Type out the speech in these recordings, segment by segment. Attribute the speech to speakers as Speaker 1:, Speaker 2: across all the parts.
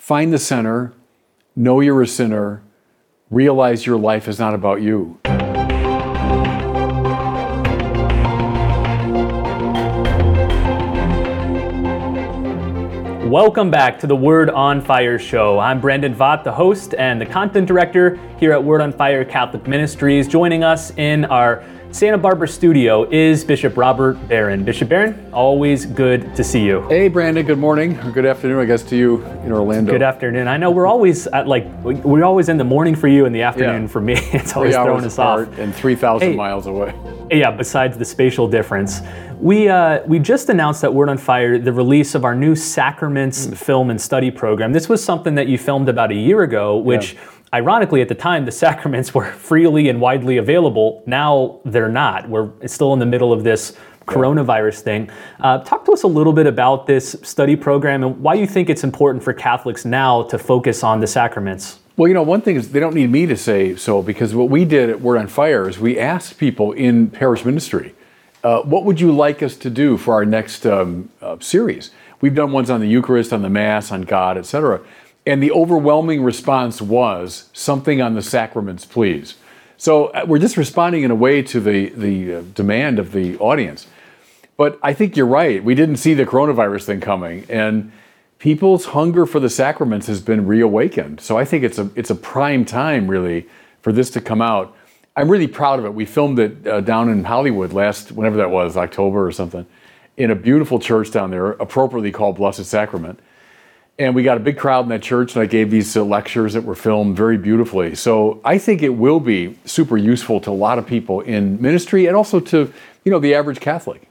Speaker 1: find the center, know you're a sinner, realize your life is not about you.
Speaker 2: Welcome back to the Word on Fire show. I'm Brandon Vogt, the host and the content director here at Word on Fire Catholic Ministries. Joining us in our Santa Barbara studio is Bishop Robert Barron. Bishop Barron, always good to see you.
Speaker 1: Hey, Brandon. Good morning or good afternoon, I guess, to you in Orlando.
Speaker 2: Good afternoon. I know we're always at like we're always in the morning for you and the afternoon
Speaker 1: Yeah.
Speaker 2: for me. It's
Speaker 1: Three
Speaker 2: always
Speaker 1: hours
Speaker 2: throwing us off.
Speaker 1: and 3,000
Speaker 2: Hey.
Speaker 1: miles away.
Speaker 2: Yeah, besides the spatial difference. We, uh, we just announced at Word on Fire the release of our new Sacraments
Speaker 1: Mm.
Speaker 2: film and study program. This was something that you filmed about a year ago, which ironically at the time the sacraments were freely and widely available. Now they're not. We're still in the middle of this coronavirus thing. Uh, talk to us a little bit about this study program and why you think it's important for Catholics now to focus on the sacraments.
Speaker 1: Well, you know, one thing is they don't need me to say so because what we did at Word on Fire is we asked people in parish ministry, uh, what would you like us to do for our next um, uh, series? We've done ones on the Eucharist, on the Mass, on God, etc. And the overwhelming response was something on the sacraments, please. So uh, we're just responding in a way to the the uh, demand of the audience. But I think you're right. We didn't see the coronavirus thing coming, and people's hunger for the sacraments has been reawakened. So I think it's a it's a prime time really for this to come out. I'm really proud of it. We filmed it uh, down in Hollywood last whenever that was October or something, in a beautiful church down there, appropriately called Blessed Sacrament. And we got a big crowd in that church, and I gave these uh, lectures that were filmed very beautifully. So I think it will be super useful to a lot of people in ministry and also to you know the average Catholic.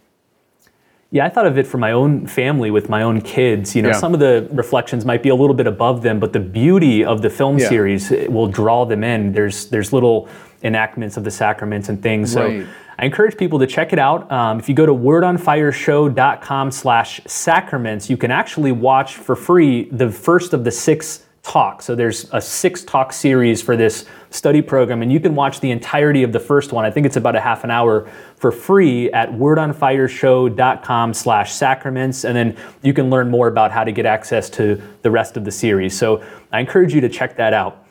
Speaker 2: Yeah, I thought of it for my own family with my own kids. You know,
Speaker 1: Yeah.
Speaker 2: some of the reflections might be a little bit above them, but the beauty of the film
Speaker 1: Yeah.
Speaker 2: series will draw them in. There's there's little enactments of the sacraments and things. So
Speaker 1: Right.
Speaker 2: I encourage people to check it out. Um, if you go to wordonfireshow.com slash sacraments, you can actually watch for free the first of the six talks. So there's a six talk series for this study program, and you can watch the entirety of the first one. I think it's about a half an hour for free at wordonfireshow.com slash sacraments, and then you can learn more about how to get access to the rest of the series. So I encourage you to check that out.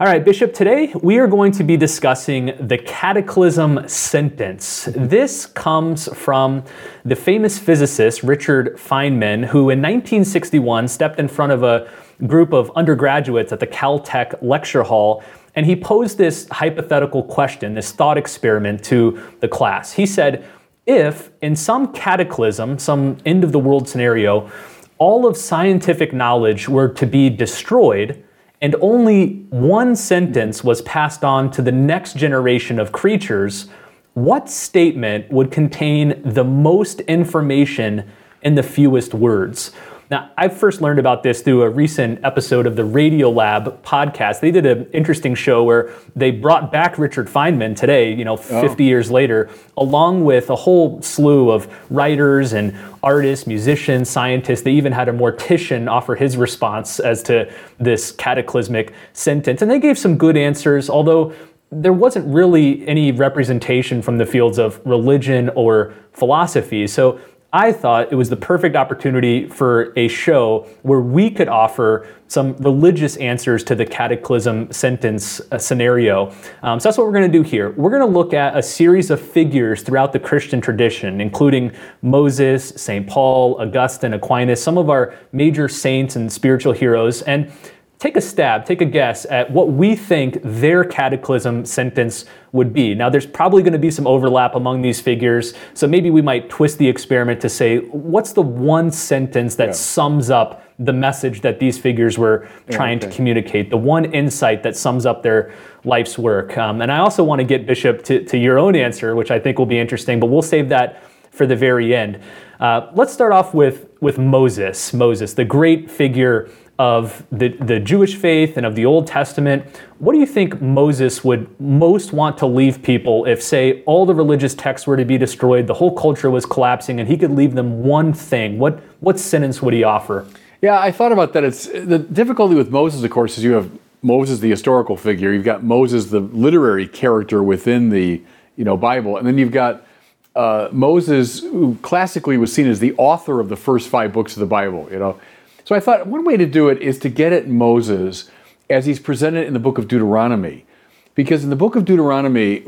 Speaker 2: All right, Bishop, today we are going to be discussing the cataclysm sentence. This comes from the famous physicist Richard Feynman, who in 1961 stepped in front of a group of undergraduates at the Caltech lecture hall and he posed this hypothetical question, this thought experiment to the class. He said, if in some cataclysm, some end of the world scenario, all of scientific knowledge were to be destroyed, and only one sentence was passed on to the next generation of creatures, what statement would contain the most information in the fewest words? Now, I first learned about this through a recent episode of the Radiolab podcast. They did an interesting show where they brought back Richard Feynman today, you know, 50 years later, along with a whole slew of writers and artists, musicians, scientists. They even had a mortician offer his response as to this cataclysmic sentence. And they gave some good answers, although there wasn't really any representation from the fields of religion or philosophy. So I thought it was the perfect opportunity for a show where we could offer some religious answers to the cataclysm sentence uh, scenario. Um, so that's what we're going to do here. We're going to look at a series of figures throughout the Christian tradition, including Moses, St. Paul, Augustine, Aquinas, some of our major saints and spiritual heroes, and take a stab, take a guess at what we think their cataclysm sentence would be. Now, there's probably going to be some overlap among these figures, so maybe we might twist the experiment to say, what's the one sentence that
Speaker 1: Yeah.
Speaker 2: sums up the message that these figures were trying to
Speaker 1: okay.
Speaker 2: communicate, the one insight that sums up their life's work? Um, and I also want to get Bishop to, to your own answer, which I think will be interesting, but we'll save that for the very end. Uh, let's start off with, with Moses, Moses, the great figure of the, the Jewish faith and of the Old Testament. What do you think Moses would most want to leave people if, say, all the religious texts were to be destroyed, the whole culture was collapsing, and he could leave them one thing? What, what sentence would he offer?
Speaker 1: Yeah, I thought about that. It's the difficulty with Moses, of course, is you have Moses, the historical figure. You've got Moses, the literary character within the you know Bible, and then you've got uh, Moses, who classically was seen as the author of the first five books of the Bible. You know, So I thought one way to do it is to get at Moses as he's presented in the book of Deuteronomy. Because in the book of Deuteronomy,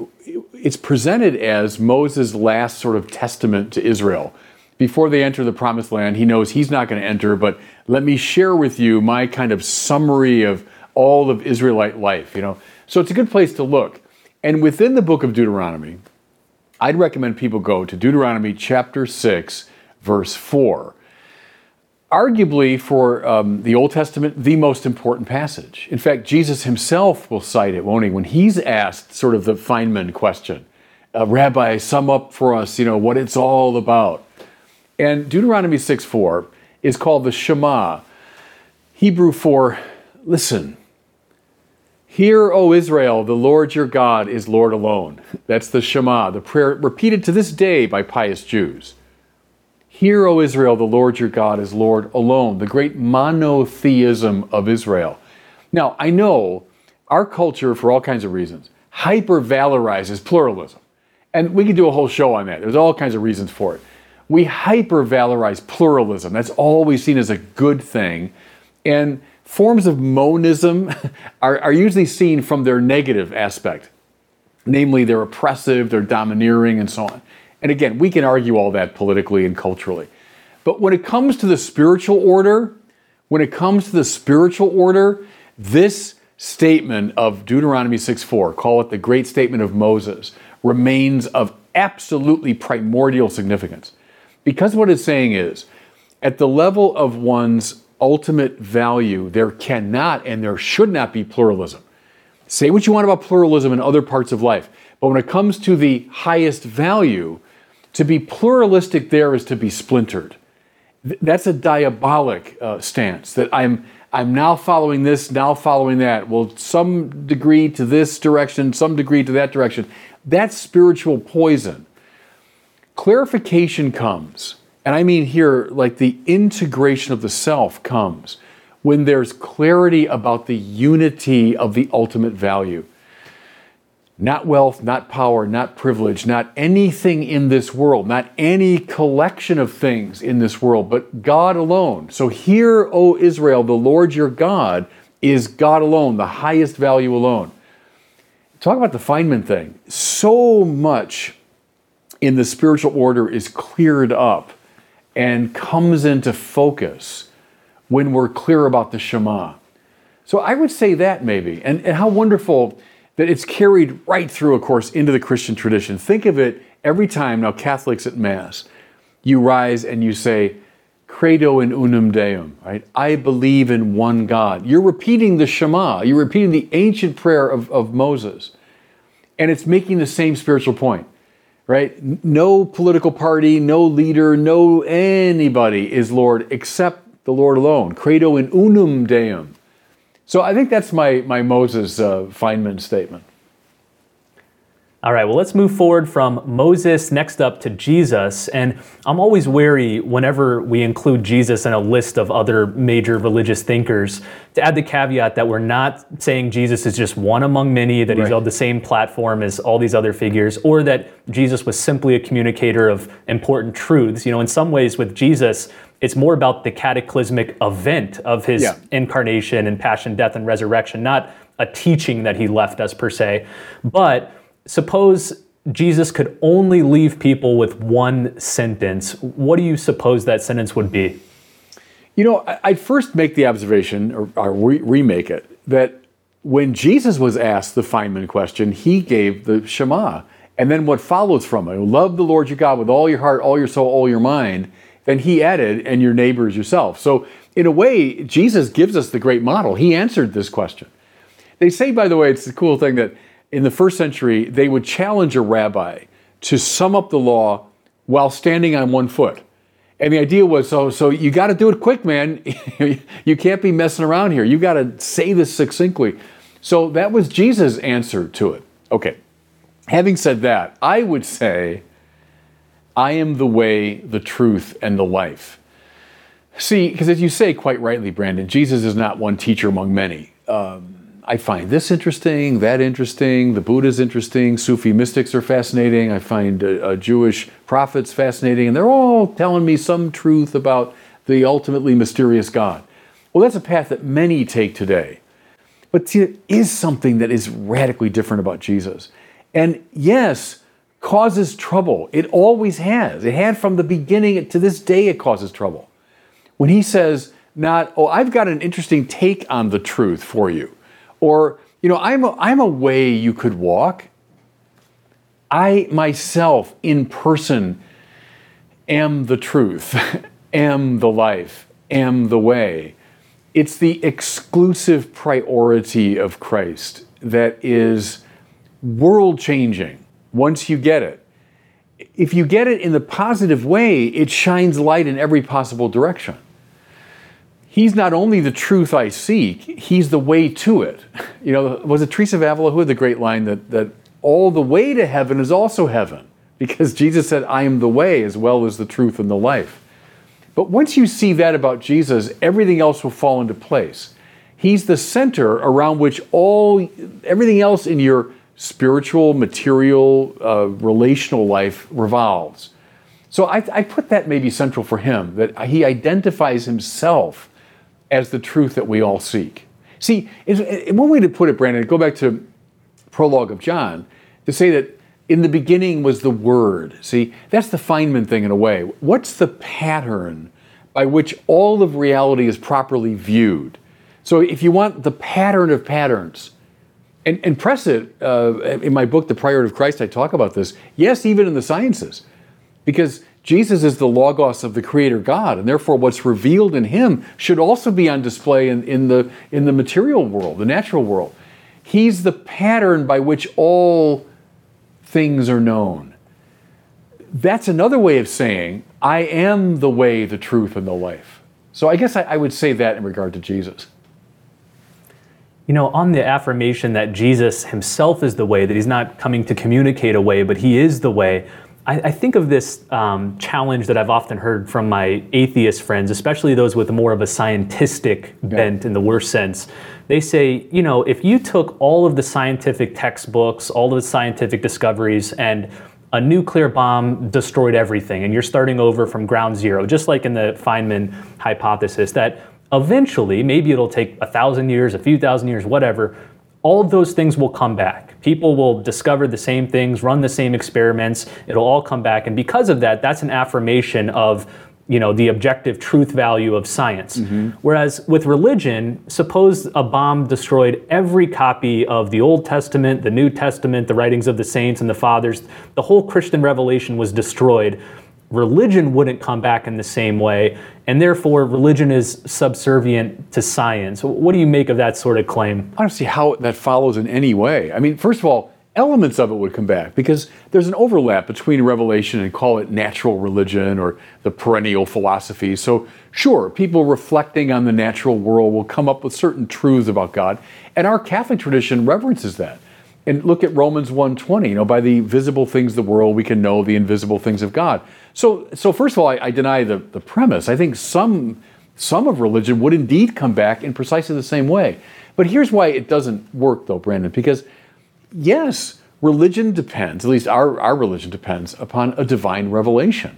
Speaker 1: it's presented as Moses' last sort of testament to Israel. Before they enter the promised land, he knows he's not going to enter, but let me share with you my kind of summary of all of Israelite life, you know. So it's a good place to look. And within the book of Deuteronomy, I'd recommend people go to Deuteronomy chapter 6, verse 4 arguably for um, the Old Testament, the most important passage. In fact, Jesus himself will cite it, won't he, when he's asked sort of the Feynman question uh, Rabbi, sum up for us, you know, what it's all about. And Deuteronomy 6 4 is called the Shema, Hebrew for listen. Hear, O Israel, the Lord your God is Lord alone. That's the Shema, the prayer repeated to this day by pious Jews. Hear, O Israel, the Lord your God is Lord alone, the great monotheism of Israel. Now, I know our culture, for all kinds of reasons, hyper valorizes pluralism. And we could do a whole show on that. There's all kinds of reasons for it. We hyper valorize pluralism. That's always seen as a good thing. And forms of monism are, are usually seen from their negative aspect. Namely, they're oppressive, they're domineering, and so on. And again, we can argue all that politically and culturally. But when it comes to the spiritual order, when it comes to the spiritual order, this statement of Deuteronomy 6:4, call it the great statement of Moses, remains of absolutely primordial significance. Because what it's saying is, at the level of one's ultimate value, there cannot and there should not be pluralism. Say what you want about pluralism in other parts of life, but when it comes to the highest value, to be pluralistic there is to be splintered. That's a diabolic uh, stance that I'm, I'm now following this, now following that. Well, some degree to this direction, some degree to that direction. That's spiritual poison. Clarification comes, and I mean here, like the integration of the self comes when there's clarity about the unity of the ultimate value. Not wealth, not power, not privilege, not anything in this world, not any collection of things in this world, but God alone. So, hear, O Israel, the Lord your God is God alone, the highest value alone. Talk about the Feynman thing. So much in the spiritual order is cleared up and comes into focus when we're clear about the Shema. So, I would say that maybe. And, and how wonderful that it's carried right through, of course, into the Christian tradition. Think of it every time now, Catholics at Mass, you rise and you say, Credo in unum Deum, right? I believe in one God. You're repeating the Shema, you're repeating the ancient prayer of, of Moses. And it's making the same spiritual point, right? No political party, no leader, no anybody is Lord except the Lord alone. Credo in unum Deum. So I think that's my, my Moses uh, Feynman statement.
Speaker 2: All right, well, let's move forward from Moses next up to Jesus. And I'm always wary whenever we include Jesus in a list of other major religious thinkers to add the caveat that we're not saying Jesus is just one among many, that he's on the same platform as all these other figures, or that Jesus was simply a communicator of important truths. You know, in some ways, with Jesus, it's more about the cataclysmic event of his yeah. incarnation and passion, death, and resurrection, not a teaching that he left us per se. But suppose Jesus could only leave people with one sentence. What do you suppose that sentence would be?
Speaker 1: You know, I'd first make the observation, or, or re- remake it, that when Jesus was asked the Feynman question, he gave the Shema. And then what follows from it, love the Lord your God with all your heart, all your soul, all your mind then he added, and your neighbor is yourself. So, in a way, Jesus gives us the great model. He answered this question. They say, by the way, it's the cool thing that in the first century, they would challenge a rabbi to sum up the law while standing on one foot. And the idea was so, so you got to do it quick, man. you can't be messing around here. You got to say this succinctly. So that was Jesus' answer to it. Okay. Having said that, I would say I am the way, the truth, and the life. See, because as you say quite rightly, Brandon, Jesus is not one teacher among many. Um, I find this interesting, that interesting, the Buddha's interesting, Sufi mystics are fascinating, I find uh, uh, Jewish prophets fascinating, and they're all telling me some truth about the ultimately mysterious God. Well, that's a path that many take today. But see, there is something that is radically different about Jesus. And yes, causes trouble. It always has. It had from the beginning to this day, it causes trouble. When he says, not, oh, I've got an interesting take on the truth for you, or, you know, I'm a, I'm a way you could walk. I myself, in person, am the truth, am the life, am the way. It's the exclusive priority of Christ that is world changing once you get it. If you get it in the positive way, it shines light in every possible direction. He's not only the truth I seek, he's the way to it. You know, was it Teresa of Avila who had the great line that, that all the way to heaven is also heaven? Because Jesus said, I am the way as well as the truth and the life. But once you see that about Jesus, everything else will fall into place. He's the center around which all everything else in your spiritual, material, uh, relational life revolves. So I, I put that maybe central for him, that he identifies himself as the truth that we all seek. See, one way to put it, Brandon, go back to prologue of John, to say that in the beginning was the Word. See, that's the Feynman thing in a way. What's the pattern by which all of reality is properly viewed? So if you want the pattern of patterns, and, and press it uh, in my book, The Priority of Christ, I talk about this. Yes, even in the sciences, because Jesus is the Logos of the Creator God, and therefore what's revealed in Him should also be on display in, in, the, in the material world, the natural world. He's the pattern by which all things are known. That's another way of saying, I am the way, the truth, and the life. So I guess I, I would say that in regard to Jesus.
Speaker 2: You know, on the affirmation that Jesus himself is the way, that he's not coming to communicate a way, but he is the way, I, I think of this um, challenge that I've often heard from my atheist friends, especially those with more of a scientistic bent in the worst sense. They say, you know, if you took all of the scientific textbooks, all of the scientific discoveries, and a nuclear bomb destroyed everything, and you're starting over from ground zero, just like in the Feynman hypothesis, that eventually, maybe it'll take a thousand years, a few thousand years, whatever, all of those things will come back. People will discover the same things, run the same experiments, it'll all come back. And because of that, that's an affirmation of you know the objective truth value of science mm-hmm. whereas with religion suppose a bomb destroyed every copy of the old testament the new testament the writings of the saints and the fathers the whole christian revelation was destroyed religion wouldn't come back in the same way, and therefore religion is subservient to science. What do you make of that sort of claim?
Speaker 1: I don't see how that follows in any way. I mean, first of all, elements of it would come back because there's an overlap between revelation and call it natural religion or the perennial philosophy. So, sure, people reflecting on the natural world will come up with certain truths about God, and our Catholic tradition reverences that. And look at Romans 1:20, you know, by the visible things of the world we can know the invisible things of God. So, so first of all, I, I deny the, the premise. I think some, some of religion would indeed come back in precisely the same way. But here's why it doesn't work, though, Brandon, because yes, religion depends, at least our, our religion depends, upon a divine revelation.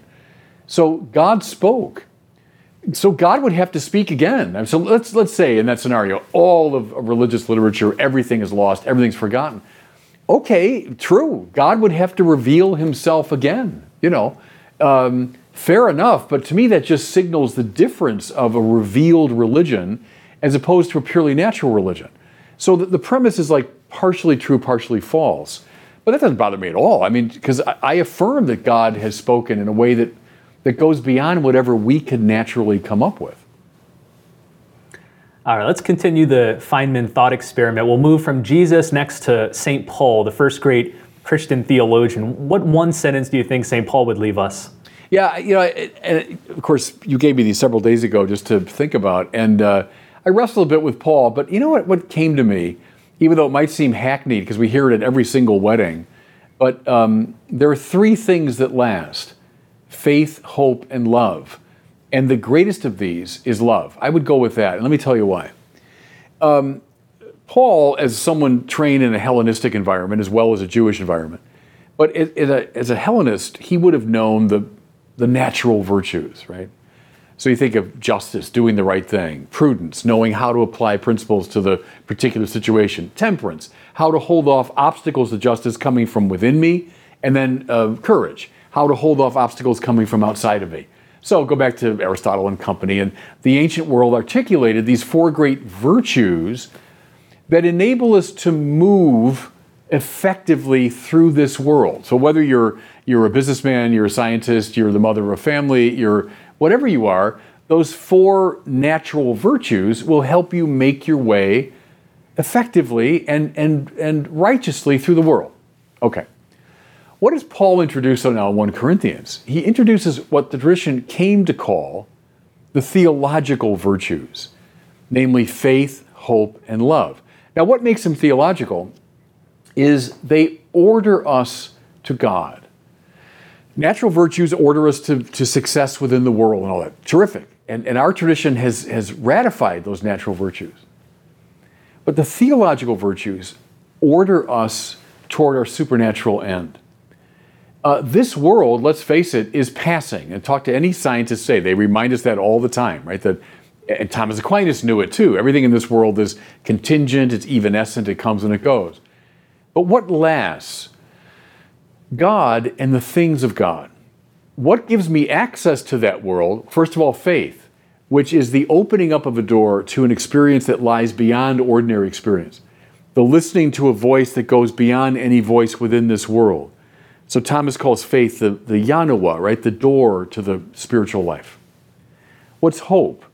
Speaker 1: So God spoke. So God would have to speak again. So let's, let's say in that scenario, all of religious literature, everything is lost, everything's forgotten. Okay, true. God would have to reveal himself again, you know um, fair enough, but to me that just signals the difference of a revealed religion as opposed to a purely natural religion. So the, the premise is like partially true, partially false. But that doesn't bother me at all. I mean, because I, I affirm that God has spoken in a way that, that goes beyond whatever we could naturally come up with.
Speaker 2: All right, let's continue the Feynman thought experiment. We'll move from Jesus next to St. Paul, the first great Christian theologian, what one sentence do you think St. Paul would leave us?
Speaker 1: Yeah, you know, and of course, you gave me these several days ago just to think about, and uh, I wrestled a bit with Paul. But you know what? What came to me, even though it might seem hackneyed because we hear it at every single wedding, but um, there are three things that last: faith, hope, and love. And the greatest of these is love. I would go with that, and let me tell you why. Um, Paul, as someone trained in a Hellenistic environment as well as a Jewish environment, but as a, as a Hellenist, he would have known the, the natural virtues, right? So you think of justice, doing the right thing, prudence, knowing how to apply principles to the particular situation, temperance, how to hold off obstacles to justice coming from within me, and then uh, courage, how to hold off obstacles coming from outside of me. So go back to Aristotle and company, and the ancient world articulated these four great virtues that enable us to move effectively through this world. So whether you're you're a businessman, you're a scientist, you're the mother of a family, you're whatever you are, those four natural virtues will help you make your way effectively and and and righteously through the world. Okay. What does Paul introduce now in 1 Corinthians? He introduces what the tradition came to call the theological virtues, namely faith, hope, and love. Now, what makes them theological is they order us to God. Natural virtues order us to, to success within the world and all that. Terrific. And, and our tradition has, has ratified those natural virtues. But the theological virtues order us toward our supernatural end. Uh, this world, let's face it, is passing. And talk to any scientist, say they remind us that all the time, right? That and Thomas Aquinas knew it too. Everything in this world is contingent, it's evanescent, it comes and it goes. But what lasts? God and the things of God. What gives me access to that world? First of all, faith, which is the opening up of a door to an experience that lies beyond ordinary experience, the listening to a voice that goes beyond any voice within this world. So Thomas calls faith the, the janua, right? The door to the spiritual life. What's hope?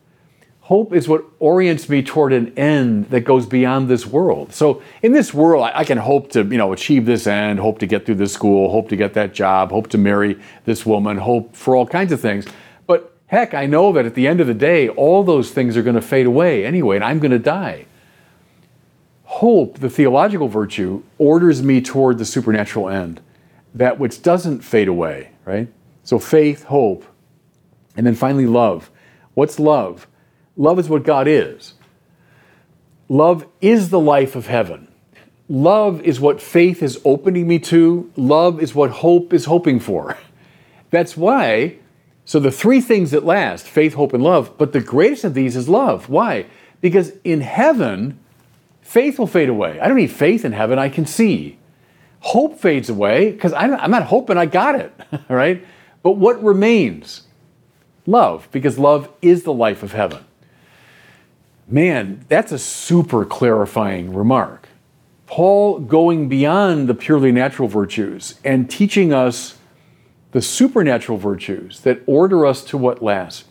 Speaker 1: Hope is what orients me toward an end that goes beyond this world. So in this world, I, I, can hope to, you know, achieve this end, hope to get through this school, hope to get that job, hope to marry this woman, hope for all kinds of things. But heck, I know that at the end of the day, all those things are going to fade away anyway, and I'm going to die. Hope, the theological virtue, orders me toward the supernatural end, that which doesn't fade away, right? So faith, hope, and then finally love. What's love? Love is what God is. Love is the life of heaven. Love is what faith is opening me to. Love is what hope is hoping for. That's why, so the three things that last faith, hope, and love, but the greatest of these is love. Why? Because in heaven, faith will fade away. I don't need faith in heaven, I can see. Hope fades away because I'm not hoping I got it, right? But what remains? Love, because love is the life of heaven. Man, that's a super clarifying remark. Paul going beyond the purely natural virtues and teaching us the supernatural virtues that order us to what lasts.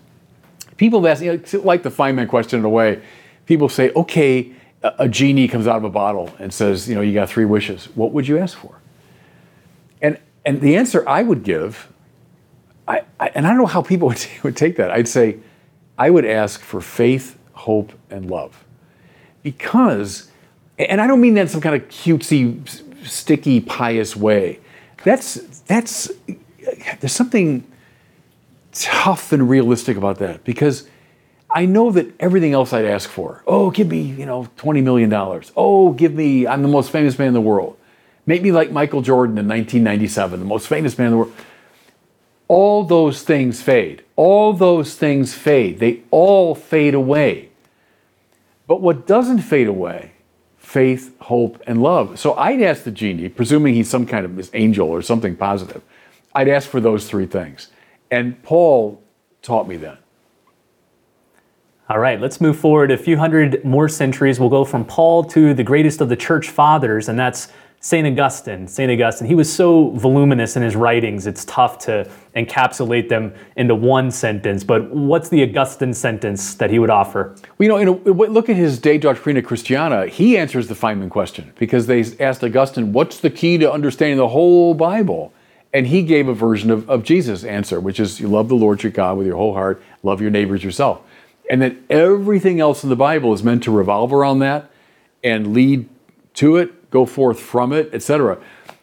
Speaker 1: People ask, you know, like the Feynman question in a way, people say, okay, a, genie comes out of a bottle and says, you know, you got three wishes. What would you ask for? And, and the answer I would give, I, I, and I don't know how people would, would take that, I'd say, I would ask for faith hope, and love. Because, and I don't mean that in some kind of cutesy, sticky, pious way. That's, that's, there's something tough and realistic about that because I know that everything else I'd ask for, oh, give me, you know, $20 million. Oh, give me, I'm the most famous man in the world. Make me like Michael Jordan in 1997, the most famous man in the world. All those things fade. All those things fade. They all fade away. But what doesn't fade away? Faith, hope, and love. So I'd ask the genie, presuming he's some kind of angel or something positive, I'd ask for those three things. And Paul taught me that.
Speaker 2: All right, let's move forward a few hundred more centuries. We'll go from Paul to the greatest of the church fathers, and that's St. Augustine, St. Augustine, he was so voluminous in his writings, it's tough to encapsulate them into one sentence. But what's the Augustine sentence that he would offer?
Speaker 1: Well, you know, a, look at his De Doctrina Christiana. He answers the Feynman question because they asked Augustine, what's the key to understanding the whole Bible? And he gave a version of, of Jesus' answer, which is you love the Lord your God with your whole heart, love your neighbors yourself. And that everything else in the Bible is meant to revolve around that and lead to it go forth from it, etc.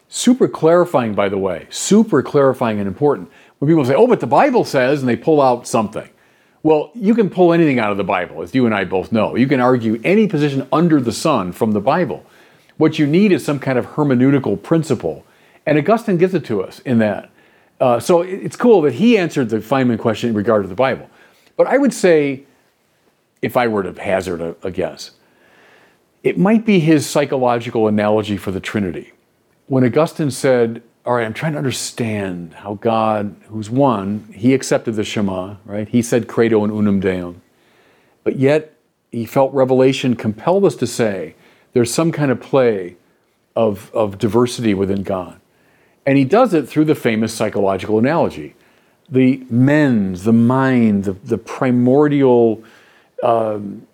Speaker 1: Super clarifying, by the way, super clarifying and important. When people say, oh, but the Bible says, and they pull out something. Well, you can pull anything out of the Bible, as you and I both know. You can argue any position under the sun from the Bible. What you need is some kind of hermeneutical principle. And Augustine gives it to us in that. Uh, so it's cool that he answered the Feynman question in regard to the Bible. But I would say, if I were to hazard a, a guess, it might be his psychological analogy for the Trinity. When Augustine said, All right, I'm trying to understand how God, who's one, he accepted the Shema, right? He said, Credo in unum Deum. But yet, he felt revelation compelled us to say there's some kind of play of, of diversity within God. And he does it through the famous psychological analogy the mens, the mind, the, the primordial um,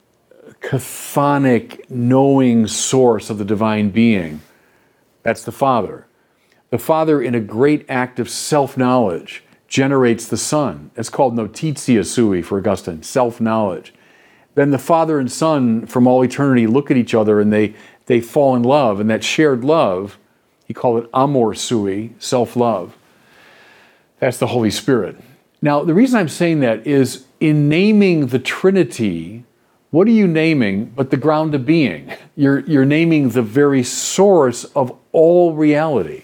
Speaker 1: chthonic knowing source of the divine being. That's the Father. The Father, in a great act of self knowledge, generates the Son. It's called notitia sui for Augustine, self knowledge. Then the Father and Son, from all eternity, look at each other and they, they fall in love. And that shared love, he called it amor sui, self love. That's the Holy Spirit. Now, the reason I'm saying that is in naming the Trinity, what are you naming but the ground of being? You're, you're naming the very source of all reality.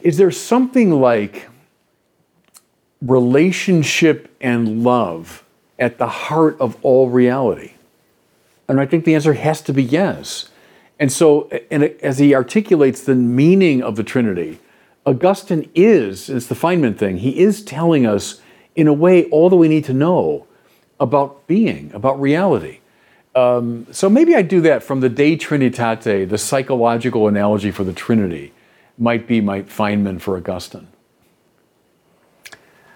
Speaker 1: Is there something like relationship and love at the heart of all reality? And I think the answer has to be yes. And so, and as he articulates the meaning of the Trinity, Augustine is, it's the Feynman thing, he is telling us, in a way, all that we need to know about being, about reality. Um, so maybe I do that from the De Trinitate, the psychological analogy for the Trinity, might be my Feynman for Augustine.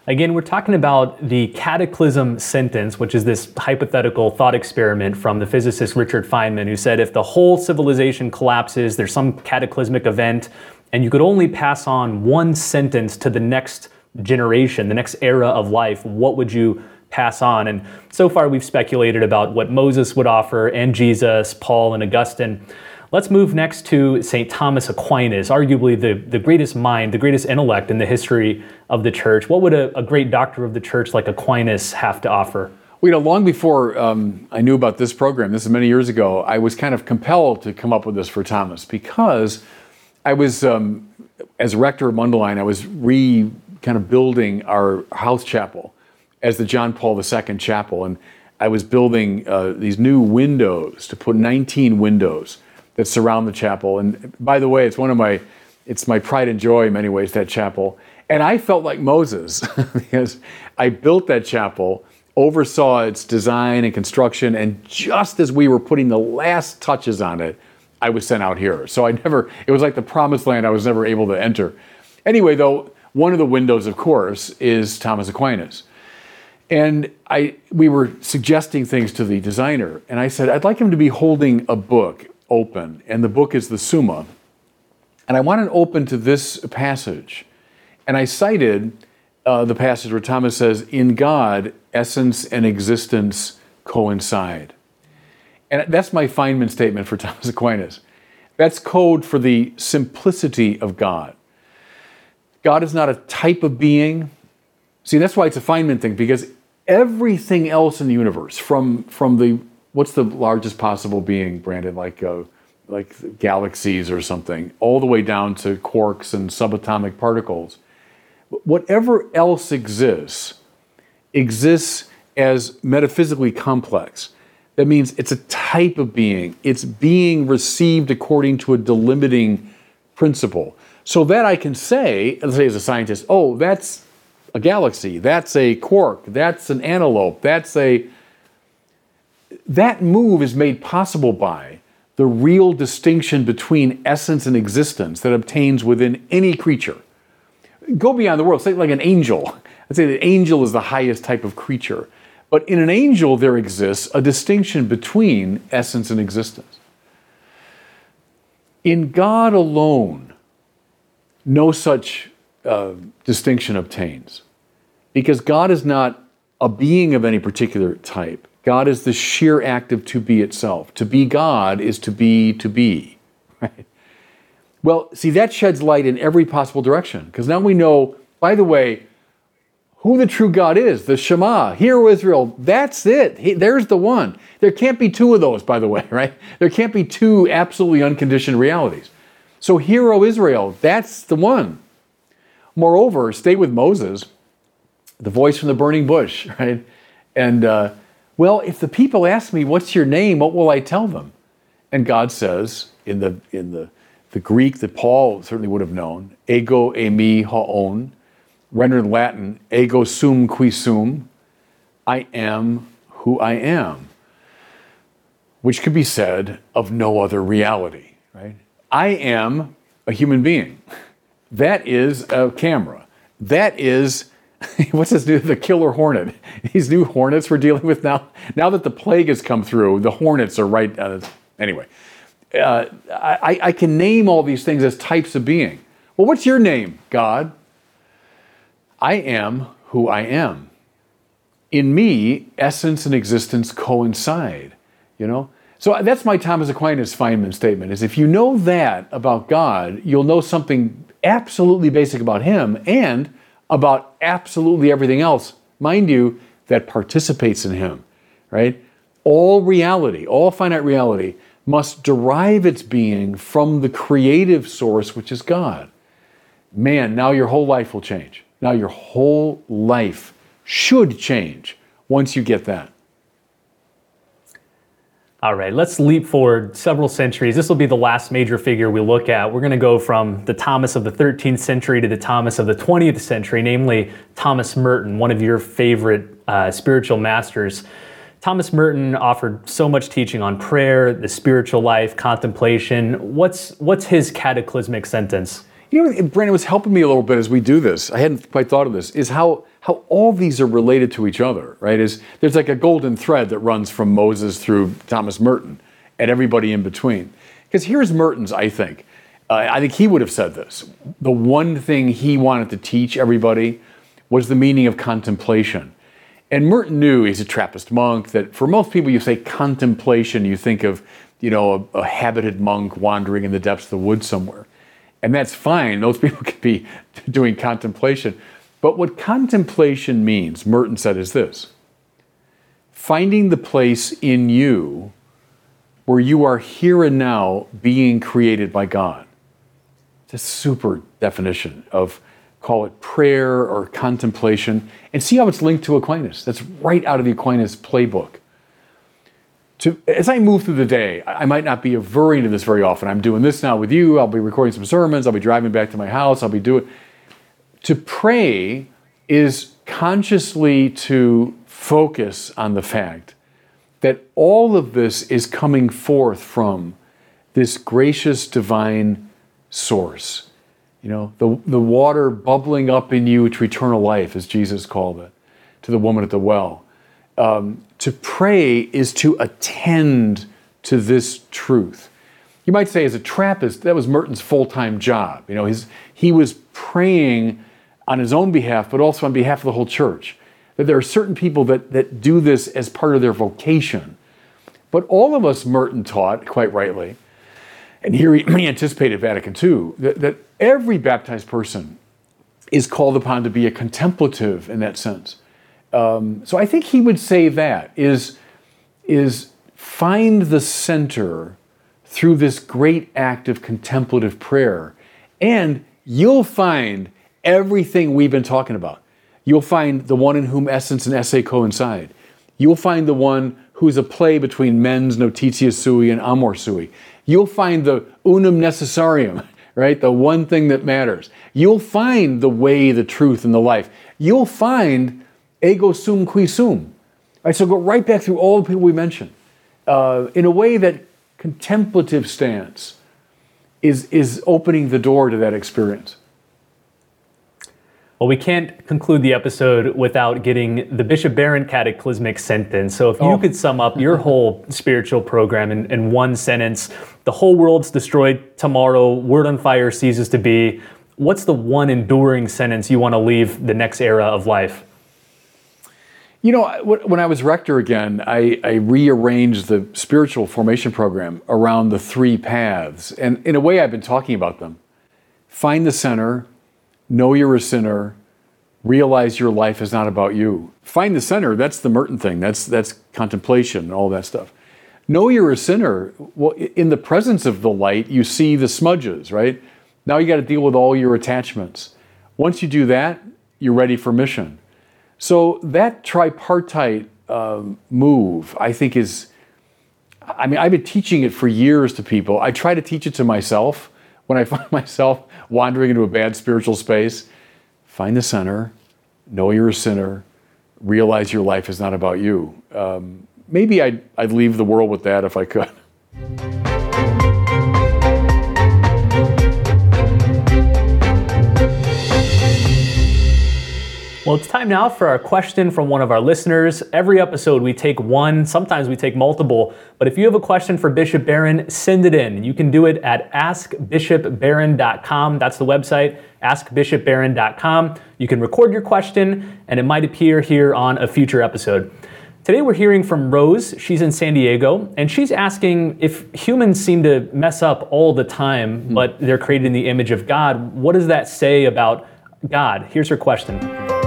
Speaker 2: Again, we're talking about the cataclysm sentence, which is this hypothetical thought experiment from the physicist Richard Feynman, who said if the whole civilization collapses, there's some cataclysmic event, and you could only pass on one sentence to the next generation, the next era of life, what would you pass on? And so far, we've speculated about what Moses would offer, and Jesus, Paul, and Augustine. Let's move next to St. Thomas Aquinas, arguably the, the greatest mind, the greatest intellect in the history of the church. What would a, a great doctor of the church like Aquinas have to offer?
Speaker 1: Well, you know, long before um, I knew about this program, this is many years ago, I was kind of compelled to come up with this for Thomas because I was, um, as rector of Mundelein, I was re kind of building our house chapel as the John Paul II chapel. And I was building uh, these new windows to put 19 windows that surround the chapel. And by the way, it's one of my, it's my pride and joy in many ways, that chapel. And I felt like Moses because I built that chapel, oversaw its design and construction, and just as we were putting the last touches on it, I was sent out here. So I never, it was like the promised land I was never able to enter. Anyway, though, one of the windows, of course, is Thomas Aquinas. And I, we were suggesting things to the designer, and I said, I'd like him to be holding a book open, and the book is the Summa. And I want it open to this passage. And I cited uh, the passage where Thomas says, In God, essence and existence coincide. And that's my Feynman statement for Thomas Aquinas. That's code for the simplicity of God. God is not a type of being. See, that's why it's a Feynman thing, because everything else in the universe, from from the what's the largest possible being, Brandon, like uh, like galaxies or something, all the way down to quarks and subatomic particles. Whatever else exists, exists as metaphysically complex. That means it's a type of being. It's being received according to a delimiting principle. So that I can say, let's say as a scientist, oh, that's a galaxy, that's a quark, that's an antelope, that's a. That move is made possible by the real distinction between essence and existence that obtains within any creature. Go beyond the world, say like an angel. I'd say the angel is the highest type of creature. But in an angel, there exists a distinction between essence and existence. In God alone, no such uh, distinction obtains. Because God is not a being of any particular type. God is the sheer act of to be itself. To be God is to be to be. Right? Well, see, that sheds light in every possible direction. Because now we know, by the way, who the true God is, the Shema, Hear, Israel, that's it. He, there's the one. There can't be two of those, by the way, right? There can't be two absolutely unconditioned realities. So, Hear, O Israel, that's the one. Moreover, stay with Moses, the voice from the burning bush, right? And uh, well, if the people ask me, "What's your name?" What will I tell them? And God says in the in the the Greek that Paul certainly would have known, ego eimi ho on, rendered in Latin, ego sum qui sum, I am who I am, which could be said of no other reality? I am a human being. That is a camera. That is what's this new the killer hornet? These new hornets we're dealing with now? Now that the plague has come through the hornets are right uh, anyway. Uh, I, I can name all these things as types of being. Well what's your name god? I am who i am. In me essence and existence coincide you know so that's my thomas aquinas feynman statement is if you know that about god you'll know something absolutely basic about him and about absolutely everything else, mind you, that participates in Him, right? All reality, all finite reality, must derive its being from the creative source, which is God. Man, now your whole life will change. Now your whole life should change once you get that.
Speaker 2: All right, let's leap forward several centuries. This will be the last major figure we look at. We're going to go from the Thomas of the 13th century to the Thomas of the 20th century, namely Thomas Merton, one of your favorite uh, spiritual masters. Thomas Merton offered so much teaching on prayer, the spiritual life, contemplation. What's what's his cataclysmic sentence?
Speaker 1: You know, Brandon was helping me a little bit as we do this. I hadn't quite thought of this. Is how how all these are related to each other, right? Is there's like a golden thread that runs from Moses through Thomas Merton and everybody in between. Because here's Merton's, I think. Uh, I think he would have said this. The one thing he wanted to teach everybody was the meaning of contemplation. And Merton knew he's a Trappist monk that for most people, you say contemplation, you think of, you know, a, a habited monk wandering in the depths of the woods somewhere. And that's fine. Those people could be doing contemplation. But what contemplation means, Merton said, is this finding the place in you where you are here and now being created by God. It's a super definition of call it prayer or contemplation. And see how it's linked to Aquinas. That's right out of the Aquinas playbook. To, as I move through the day, I might not be averring to this very often. I'm doing this now with you. I'll be recording some sermons. I'll be driving back to my house. I'll be doing to pray is consciously to focus on the fact that all of this is coming forth from this gracious divine source. You know, the, the water bubbling up in you to eternal life, as Jesus called it to the woman at the well. Um, to pray is to attend to this truth. You might say, as a Trappist, that was Merton's full time job. You know, his, he was praying on his own behalf, but also on behalf of the whole church. That there are certain people that, that do this as part of their vocation. But all of us, Merton taught, quite rightly, and here he, he anticipated Vatican II, that, that every baptized person is called upon to be a contemplative in that sense. Um, so I think he would say that is, is find the center through this great act of contemplative prayer, and you'll find everything we've been talking about. You'll find the one in whom essence and esse coincide. You'll find the one who's a play between mens notitia sui and amor sui. You'll find the unum necessarium, right? The one thing that matters. You'll find the way, the truth, and the life. You'll find ego sum qui sum. Right, so go right back through all the people we mentioned uh, in a way that contemplative stance is, is opening the door to that experience.
Speaker 2: Well, we can't conclude the episode without getting the Bishop Barron cataclysmic sentence. So, if you oh. could sum up your whole spiritual program in, in one sentence, the whole world's destroyed tomorrow, word on fire ceases to be. What's the one enduring sentence you want to leave the next era of life?
Speaker 1: You know, when I was rector again, I, I, rearranged the spiritual formation program around the three paths. And in a way, I've been talking about them. Find the center, know you're a sinner, realize your life is not about you. Find the center, that's the Merton thing. That's that's contemplation and all that stuff. Know you're a sinner. Well, in the presence of the light, you see the smudges, right? Now you got to deal with all your attachments. Once you do that, you're ready for mission. So that tripartite um, move, I think is, I mean, I've been teaching it for years to people. I try to teach it to myself when I find myself wandering into a bad spiritual space. Find the center, know you're a sinner, realize your life is not about you. Um, maybe I'd, I'd leave the world with that if I could.
Speaker 2: Well, it's time now for our question from one of our listeners. Every episode we take one, sometimes we take multiple, but if you have a question for Bishop Barron, send it in. You can do it at askbishopbarron.com. That's the website, askbishopbarron.com. You can record your question and it might appear here on a future episode. Today we're hearing from Rose. She's in San Diego, and she's asking if humans seem to mess up all the time, hmm. but they're created in the image of God. What does that say about God? Here's her question.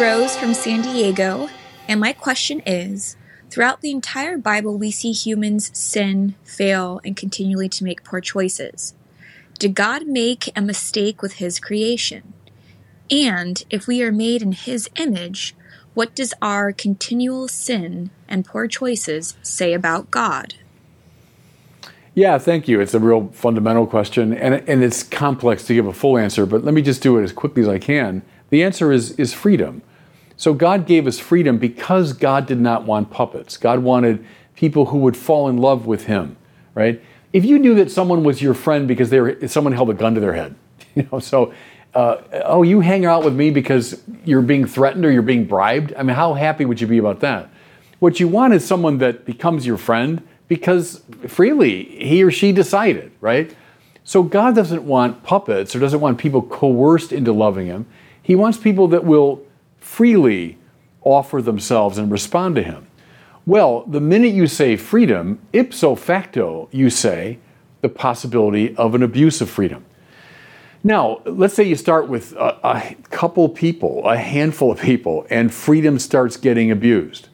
Speaker 3: Rose from San Diego, and my question is Throughout the entire Bible, we see humans sin, fail, and continually to make poor choices. Did God make a mistake with His creation? And if we are made in His image, what does our continual sin and poor choices say about God?
Speaker 1: Yeah, thank you. It's a real fundamental question, and, and it's complex to give a full answer, but let me just do it as quickly as I can. The answer is, is freedom. So God gave us freedom because God did not want puppets. God wanted people who would fall in love with Him, right? If you knew that someone was your friend because they were, someone held a gun to their head, you know, so uh, oh, you hang out with me because you're being threatened or you're being bribed. I mean, how happy would you be about that? What you want is someone that becomes your friend because freely he or she decided, right? So God doesn't want puppets or doesn't want people coerced into loving Him. He wants people that will freely offer themselves and respond to Him. Well, the minute you say freedom, ipso facto, you say the possibility of an abuse of freedom. Now, let's say you start with a, a, couple people, a handful of people, and freedom starts getting abused.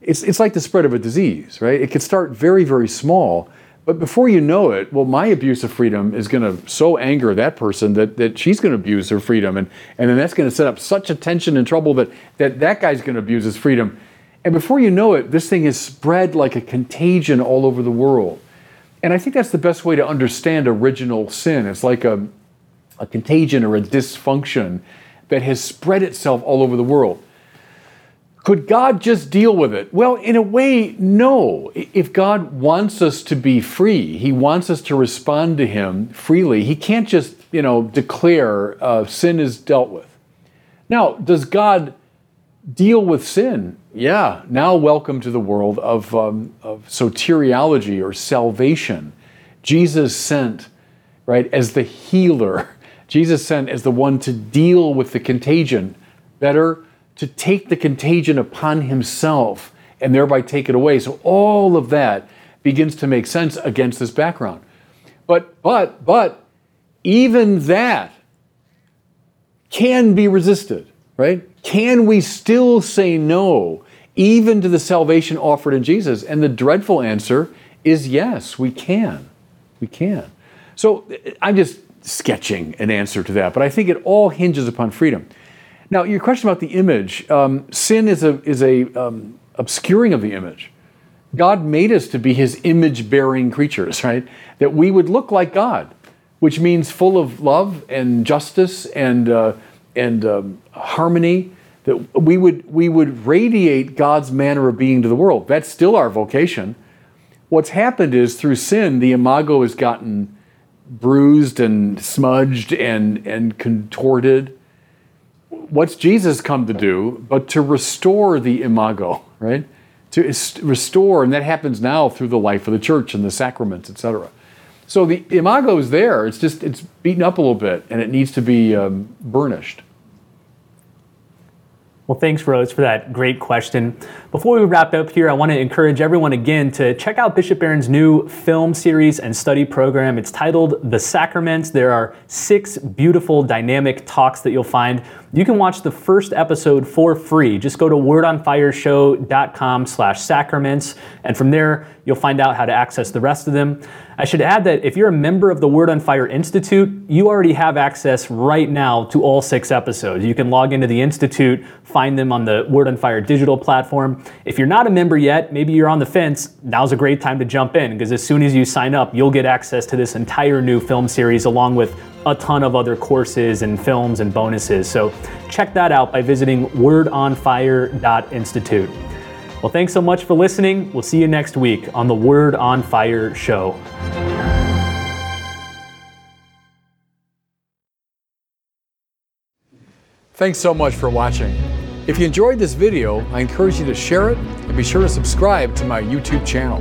Speaker 1: It's, it's like the spread of a disease, right? It could start very, very small, but before you know it, well, my abuse of freedom is going to so anger that person that, that she's going to abuse her freedom. And, and then that's going to set up such a tension and trouble that that, that guy's going to abuse his freedom. And before you know it, this thing is spread like a contagion all over the world. And I think that's the best way to understand original sin. It's like a, a contagion or a dysfunction that has spread itself all over the world. Could God just deal with it? Well, in a way, no. If God wants us to be free, He wants us to respond to Him freely. He can't just, you know, declare uh, sin is dealt with. Now, does God deal with sin? Yeah. Now, welcome to the world of, um, of soteriology or salvation. Jesus sent, right, as the healer. Jesus sent as the one to deal with the contagion. Better to take the contagion upon himself and thereby take it away. So all of that begins to make sense against this background. But, but, but, even that can be resisted, right? Can we still say no, even to the salvation offered in Jesus? And the dreadful answer is yes, we can. We can. So I'm just sketching an answer to that, but I think it all hinges upon freedom. Now, your question about the image um, sin is a, is a um, obscuring of the image. God made us to be his image bearing creatures, right? That we would look like God, which means full of love and justice and, uh, and um, harmony. That we would, we would radiate God's manner of being to the world. That's still our vocation. What's happened is through sin, the imago has gotten bruised and smudged and, and contorted what's Jesus come to do but to restore the imago, right? To restore, and that happens now through the life of the church and the sacraments, etc. So the imago is there. It's just it's beaten up a little bit, and it needs to be um, burnished.
Speaker 2: Well, thanks, Rose, for that great question. Before we wrap up here, I want to encourage everyone again to check out Bishop Barron's new film series and study program. It's titled The Sacraments. There are six beautiful, dynamic talks that you'll find. You can watch the first episode for free. Just go to wordonfireshow.com slash sacraments, and from there, you'll find out how to access the rest of them. I should add that if you're a member of the Word on Fire Institute, you already have access right now to all six episodes. You can log into the Institute, find them on the Word on Fire digital platform. If you're not a member yet, maybe you're on the fence, now's a great time to jump in because as soon as you sign up, you'll get access to this entire new film series along with a ton of other courses and films and bonuses. So check that out by visiting wordonfire.institute. Well, thanks so much for listening. We'll see you next week on the Word on Fire show.
Speaker 1: Thanks so much for watching. If you enjoyed this video, I encourage you to share it and be sure to subscribe to my YouTube channel.